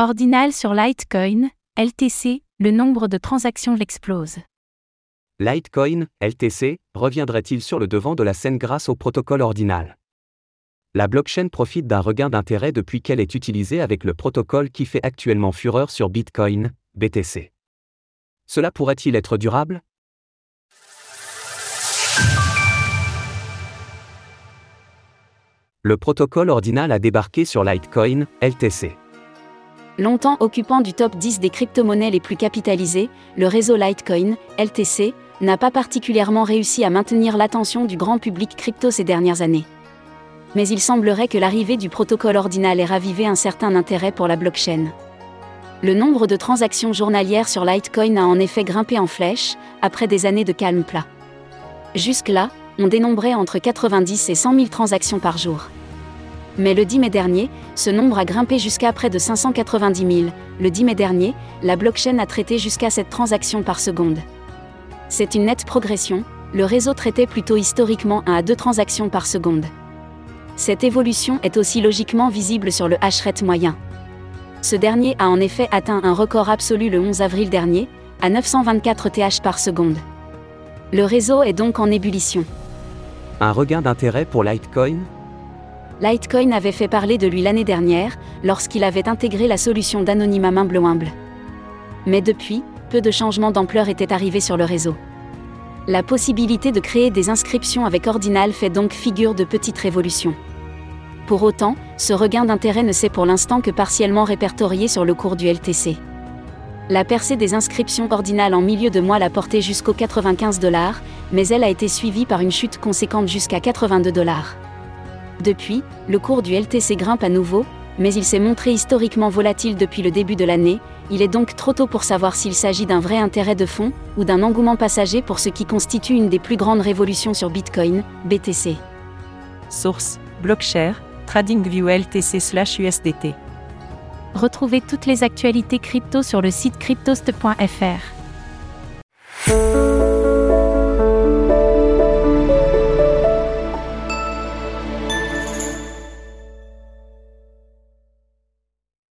Ordinal sur Litecoin, LTC, le nombre de transactions l'explose. Litecoin, LTC, reviendrait-il sur le devant de la scène grâce au protocole ordinal? La blockchain profite d'un regain d'intérêt depuis qu'elle est utilisée avec le protocole qui fait actuellement fureur sur Bitcoin, BTC. Cela pourrait-il être durable? Le protocole ordinal a débarqué sur Litecoin, LTC. Longtemps occupant du top 10 des crypto-monnaies les plus capitalisées, le réseau Litecoin, LTC, n'a pas particulièrement réussi à maintenir l'attention du grand public crypto ces dernières années. Mais il semblerait que l'arrivée du protocole ordinal ait ravivé un certain intérêt pour la blockchain. Le nombre de transactions journalières sur Litecoin a en effet grimpé en flèche, après des années de calme plat. Jusque-là, on dénombrait entre 90 et 100 000 transactions par jour. Mais le 10 mai dernier, ce nombre a grimpé jusqu'à près de 590 000. Le 10 mai dernier, la blockchain a traité jusqu'à cette transaction par seconde. C'est une nette progression, le réseau traitait plutôt historiquement 1 à 2 transactions par seconde. Cette évolution est aussi logiquement visible sur le hash moyen. Ce dernier a en effet atteint un record absolu le 11 avril dernier, à 924 TH par seconde. Le réseau est donc en ébullition. Un regain d'intérêt pour Litecoin? Litecoin avait fait parler de lui l'année dernière, lorsqu'il avait intégré la solution d'anonymat Humble. Mais depuis, peu de changements d'ampleur étaient arrivés sur le réseau. La possibilité de créer des inscriptions avec Ordinal fait donc figure de petite révolution. Pour autant, ce regain d'intérêt ne s'est pour l'instant que partiellement répertorié sur le cours du LTC. La percée des inscriptions ordinales en milieu de mois l'a porté jusqu'aux 95 dollars, mais elle a été suivie par une chute conséquente jusqu'à 82 dollars. Depuis, le cours du LTC grimpe à nouveau, mais il s'est montré historiquement volatile depuis le début de l'année, il est donc trop tôt pour savoir s'il s'agit d'un vrai intérêt de fond ou d'un engouement passager pour ce qui constitue une des plus grandes révolutions sur Bitcoin, BTC. Source Blockshare, TradingView LTC/USDT. Retrouvez toutes les actualités crypto sur le site cryptost.fr.